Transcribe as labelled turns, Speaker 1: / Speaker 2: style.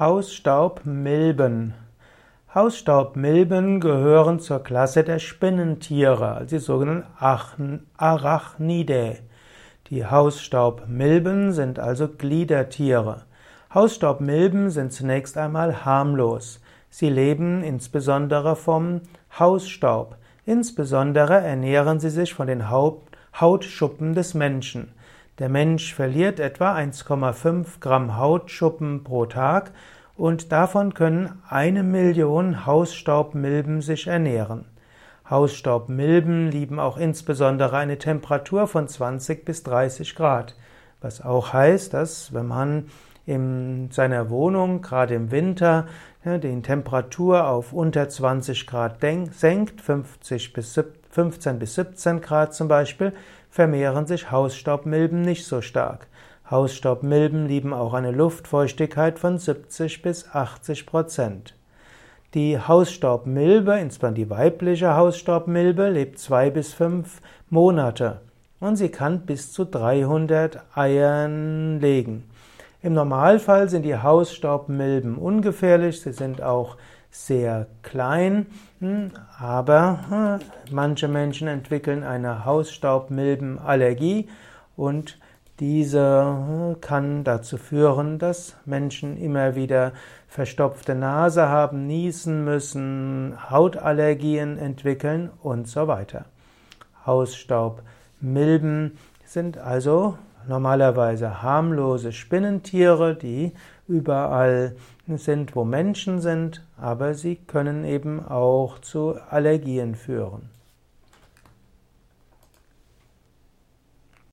Speaker 1: Hausstaubmilben. Hausstaubmilben gehören zur Klasse der Spinnentiere, also die sogenannten Arachnidae. Die Hausstaubmilben sind also Gliedertiere. Hausstaubmilben sind zunächst einmal harmlos. Sie leben insbesondere vom Hausstaub. Insbesondere ernähren sie sich von den Hautschuppen des Menschen. Der Mensch verliert etwa 1,5 Gramm Hautschuppen pro Tag und davon können eine Million Hausstaubmilben sich ernähren. Hausstaubmilben lieben auch insbesondere eine Temperatur von 20 bis 30 Grad, was auch heißt, dass wenn man in seiner Wohnung, gerade im Winter, ja, die Temperatur auf unter 20 Grad senkt, 50 bis 15 bis 17 Grad zum Beispiel, vermehren sich Hausstaubmilben nicht so stark. Hausstaubmilben lieben auch eine Luftfeuchtigkeit von 70 bis 80 Prozent. Die Hausstaubmilbe, insbesondere die weibliche Hausstaubmilbe, lebt zwei bis fünf Monate und sie kann bis zu 300 Eiern legen. Im Normalfall sind die Hausstaubmilben ungefährlich, sie sind auch sehr klein, hm, aber hm, manche Menschen entwickeln eine Hausstaubmilbenallergie und diese hm, kann dazu führen, dass Menschen immer wieder verstopfte Nase haben, niesen müssen, Hautallergien entwickeln und so weiter. Hausstaubmilben sind also normalerweise harmlose Spinnentiere, die überall sind, wo Menschen sind, aber sie können eben auch zu Allergien führen.